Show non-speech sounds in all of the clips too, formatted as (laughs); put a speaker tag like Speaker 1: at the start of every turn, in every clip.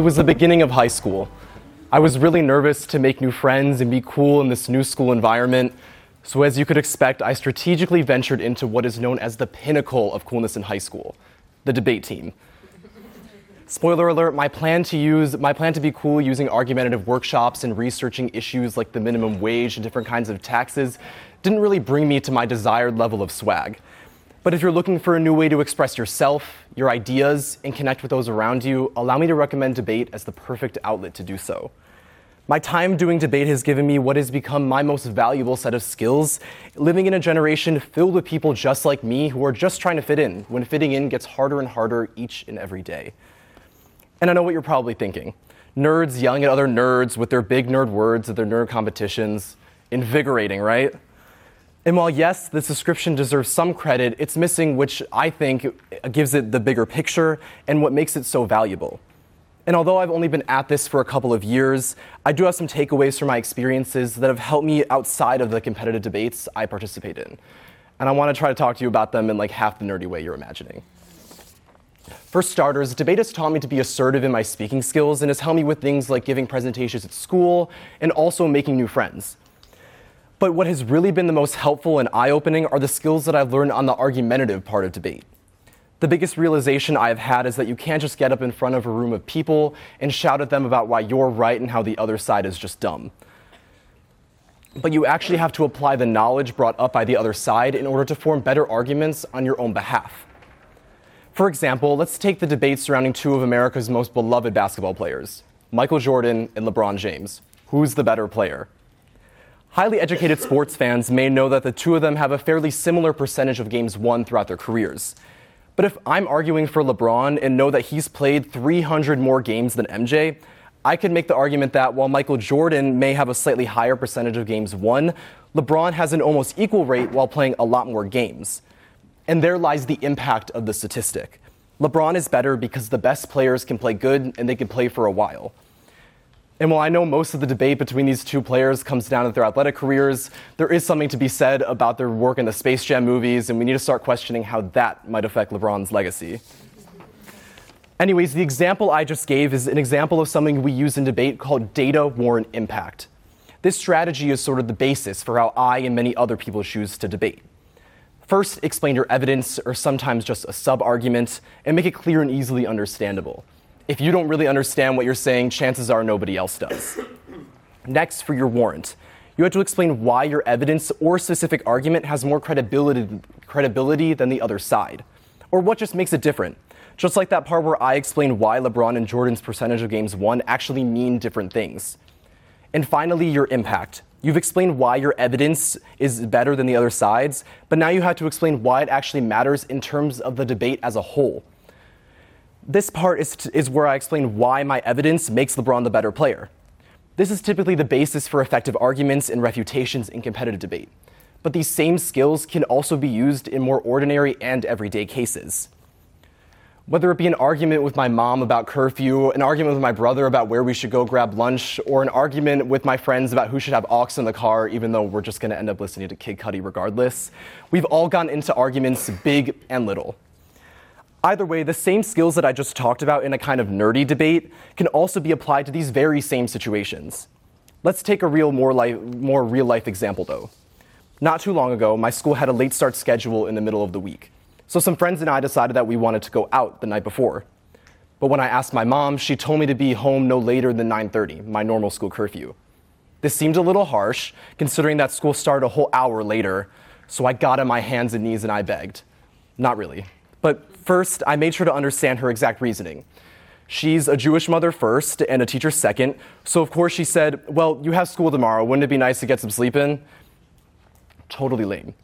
Speaker 1: It was the beginning of high school. I was really nervous to make new friends and be cool in this new school environment. So, as you could expect, I strategically ventured into what is known as the pinnacle of coolness in high school the debate team. Spoiler alert, my plan to use my plan to be cool using argumentative workshops and researching issues like the minimum wage and different kinds of taxes didn't really bring me to my desired level of swag. But if you're looking for a new way to express yourself, your ideas, and connect with those around you, allow me to recommend debate as the perfect outlet to do so. My time doing debate has given me what has become my most valuable set of skills, living in a generation filled with people just like me who are just trying to fit in when fitting in gets harder and harder each and every day. And I know what you're probably thinking nerds yelling at other nerds with their big nerd words at their nerd competitions. Invigorating, right? And while, yes, this description deserves some credit, it's missing which I think gives it the bigger picture and what makes it so valuable. And although I've only been at this for a couple of years, I do have some takeaways from my experiences that have helped me outside of the competitive debates I participate in. And I want to try to talk to you about them in like half the nerdy way you're imagining. For starters, debate has taught me to be assertive in my speaking skills and has helped me with things like giving presentations at school and also making new friends. But what has really been the most helpful and eye opening are the skills that I've learned on the argumentative part of debate. The biggest realization I've had is that you can't just get up in front of a room of people and shout at them about why you're right and how the other side is just dumb. But you actually have to apply the knowledge brought up by the other side in order to form better arguments on your own behalf. For example, let's take the debate surrounding two of America's most beloved basketball players, Michael Jordan and LeBron James. Who's the better player? Highly educated sports fans may know that the two of them have a fairly similar percentage of games won throughout their careers. But if I'm arguing for LeBron and know that he's played 300 more games than MJ, I could make the argument that while Michael Jordan may have a slightly higher percentage of games won, LeBron has an almost equal rate while playing a lot more games. And there lies the impact of the statistic. LeBron is better because the best players can play good and they can play for a while. And while I know most of the debate between these two players comes down to their athletic careers, there is something to be said about their work in the Space Jam movies, and we need to start questioning how that might affect LeBron's legacy. Anyways, the example I just gave is an example of something we use in debate called data warrant impact. This strategy is sort of the basis for how I and many other people choose to debate. First, explain your evidence, or sometimes just a sub argument, and make it clear and easily understandable if you don't really understand what you're saying, chances are nobody else does. Next, for your warrant, you have to explain why your evidence or specific argument has more credibility, credibility than the other side, or what just makes it different. Just like that part where I explain why LeBron and Jordan's percentage of games won actually mean different things. And finally, your impact. You've explained why your evidence is better than the other side's, but now you have to explain why it actually matters in terms of the debate as a whole. This part is, is where I explain why my evidence makes LeBron the better player. This is typically the basis for effective arguments and refutations in competitive debate. But these same skills can also be used in more ordinary and everyday cases. Whether it be an argument with my mom about curfew, an argument with my brother about where we should go grab lunch, or an argument with my friends about who should have aux in the car, even though we're just going to end up listening to Kid Cudi regardless, we've all gotten into arguments big and little. Either way, the same skills that I just talked about in a kind of nerdy debate can also be applied to these very same situations. Let's take a real, more, life, more real life example though. Not too long ago, my school had a late start schedule in the middle of the week. So some friends and I decided that we wanted to go out the night before. But when I asked my mom, she told me to be home no later than 9:30, my normal school curfew. This seemed a little harsh, considering that school started a whole hour later, so I got on my hands and knees and I begged. Not really. But First, I made sure to understand her exact reasoning. She's a Jewish mother first and a teacher second, so of course she said, Well, you have school tomorrow. Wouldn't it be nice to get some sleep in? Totally lame.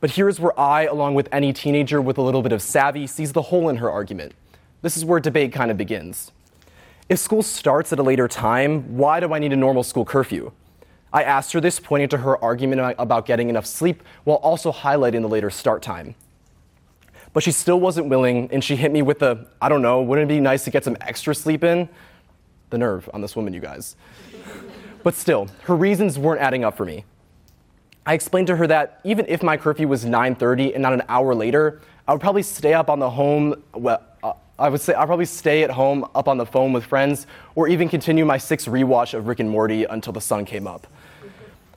Speaker 1: But here's where I, along with any teenager with a little bit of savvy, sees the hole in her argument. This is where debate kind of begins. If school starts at a later time, why do I need a normal school curfew? I asked her this, pointing to her argument about getting enough sleep while also highlighting the later start time. But she still wasn't willing, and she hit me with the, I don't know, wouldn't it be nice to get some extra sleep in? The nerve on this woman, you guys. but still, her reasons weren't adding up for me. I explained to her that even if my curfew was 9:30 and not an hour later, I would probably stay up on the home well, uh, I would say I'll probably stay at home up on the phone with friends or even continue my sixth rewatch of Rick and Morty until the sun came up.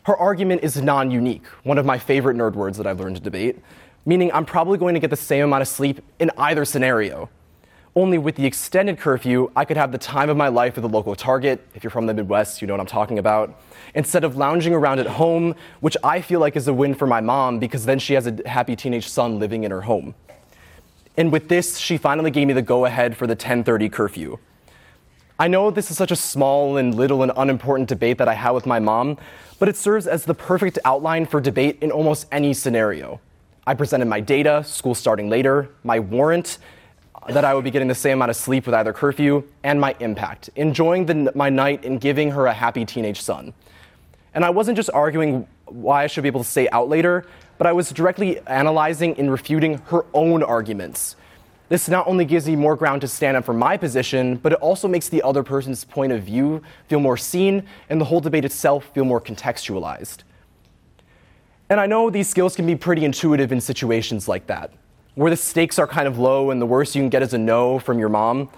Speaker 1: Her argument is non unique, one of my favorite nerd words that I've learned to debate, meaning I'm probably going to get the same amount of sleep in either scenario. Only with the extended curfew, I could have the time of my life at the local Target. If you're from the Midwest, you know what I'm talking about. Instead of lounging around at home, which I feel like is a win for my mom because then she has a happy teenage son living in her home. And with this, she finally gave me the go ahead for the 10:30 curfew. I know this is such a small and little and unimportant debate that I had with my mom, but it serves as the perfect outline for debate in almost any scenario. I presented my data, school starting later, my warrant, uh, that I would be getting the same amount of sleep with either curfew, and my impact, enjoying the, my night and giving her a happy teenage son. And I wasn't just arguing why I should be able to stay out later, but I was directly analyzing and refuting her own arguments. This not only gives me more ground to stand up for my position, but it also makes the other person's point of view feel more seen and the whole debate itself feel more contextualized. And I know these skills can be pretty intuitive in situations like that where the stakes are kind of low and the worst you can get is a no from your mom.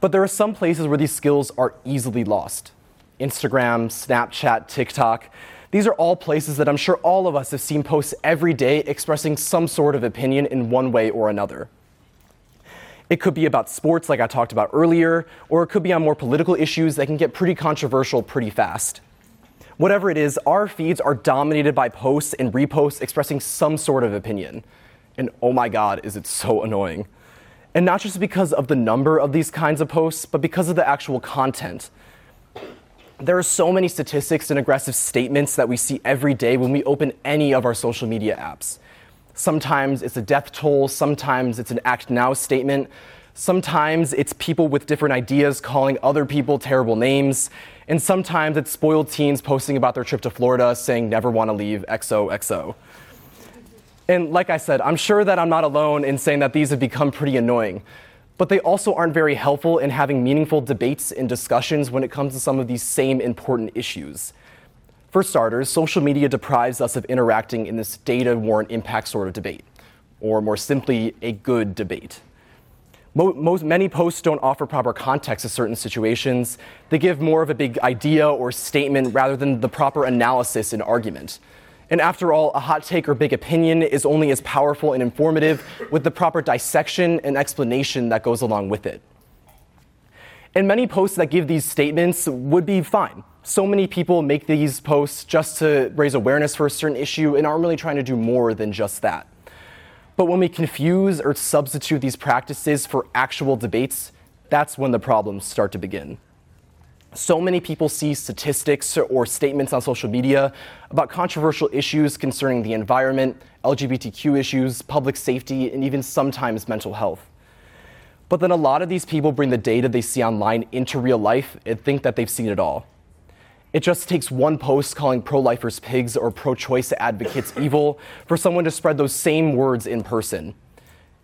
Speaker 1: But there are some places where these skills are easily lost Instagram, Snapchat, TikTok. These are all places that I'm sure all of us have seen posts every day expressing some sort of opinion in one way or another. It could be about sports, like I talked about earlier, or it could be on more political issues that can get pretty controversial pretty fast. Whatever it is, our feeds are dominated by posts and reposts expressing some sort of opinion. And oh my God, is it so annoying. And not just because of the number of these kinds of posts, but because of the actual content. There are so many statistics and aggressive statements that we see every day when we open any of our social media apps. Sometimes it's a death toll, sometimes it's an act now statement, sometimes it's people with different ideas calling other people terrible names, and sometimes it's spoiled teens posting about their trip to Florida saying never want to leave XOXO. And like I said, I'm sure that I'm not alone in saying that these have become pretty annoying. But they also aren't very helpful in having meaningful debates and discussions when it comes to some of these same important issues. For starters, social media deprives us of interacting in this data warrant impact sort of debate, or more simply, a good debate. Most, many posts don't offer proper context to certain situations. They give more of a big idea or statement rather than the proper analysis and argument. And after all, a hot take or big opinion is only as powerful and informative with the proper dissection and explanation that goes along with it. And many posts that give these statements would be fine. So many people make these posts just to raise awareness for a certain issue and aren't really trying to do more than just that. But when we confuse or substitute these practices for actual debates, that's when the problems start to begin. So many people see statistics or statements on social media about controversial issues concerning the environment, LGBTQ issues, public safety, and even sometimes mental health. But then a lot of these people bring the data they see online into real life and think that they've seen it all. It just takes one post calling pro lifers pigs or pro choice advocates (laughs) evil for someone to spread those same words in person.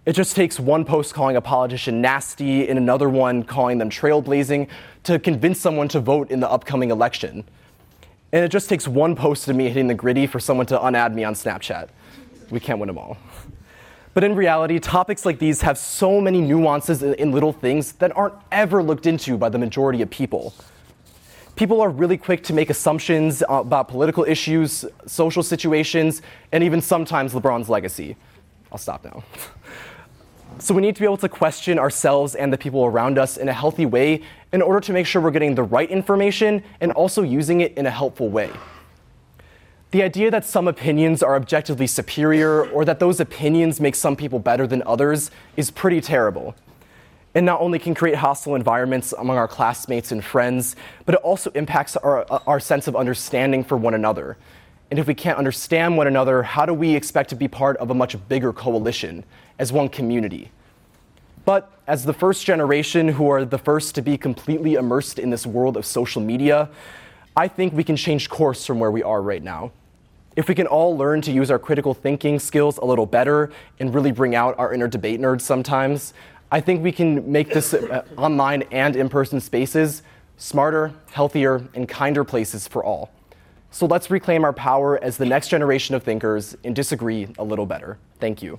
Speaker 1: It just takes one post calling a politician nasty and another one calling them trailblazing to convince someone to vote in the upcoming election. And it just takes one post of me hitting the griddy for someone to unadd me on Snapchat. We can't win them all. But in reality, topics like these have so many nuances in little things that aren't ever looked into by the majority of people. People are really quick to make assumptions uh, about political issues, social situations, and even sometimes LeBron's legacy. I'll stop now. (laughs) So we need to be able to question ourselves and the people around us in a healthy way in order to make sure we're getting the right information and also using it in a helpful way. The idea that some opinions are objectively superior or that those opinions make some people better than others is pretty terrible. It not only can create hostile environments among our classmates and friends, but it also impacts our, uh, our sense of understanding for one another. And if we can't understand one another, how do we expect to be part of a much bigger coalition as one community? But as the first generation who are the first to be completely immersed in this world of social media, I think we can change course from where we are right now. If we can all learn to use our critical thinking skills a little better and really bring out our inner debate nerds sometimes, I think we can make this uh, online and in person spaces smarter, healthier, and kinder places for all. So let's reclaim our power as the next generation of thinkers and disagree a little better. Thank you.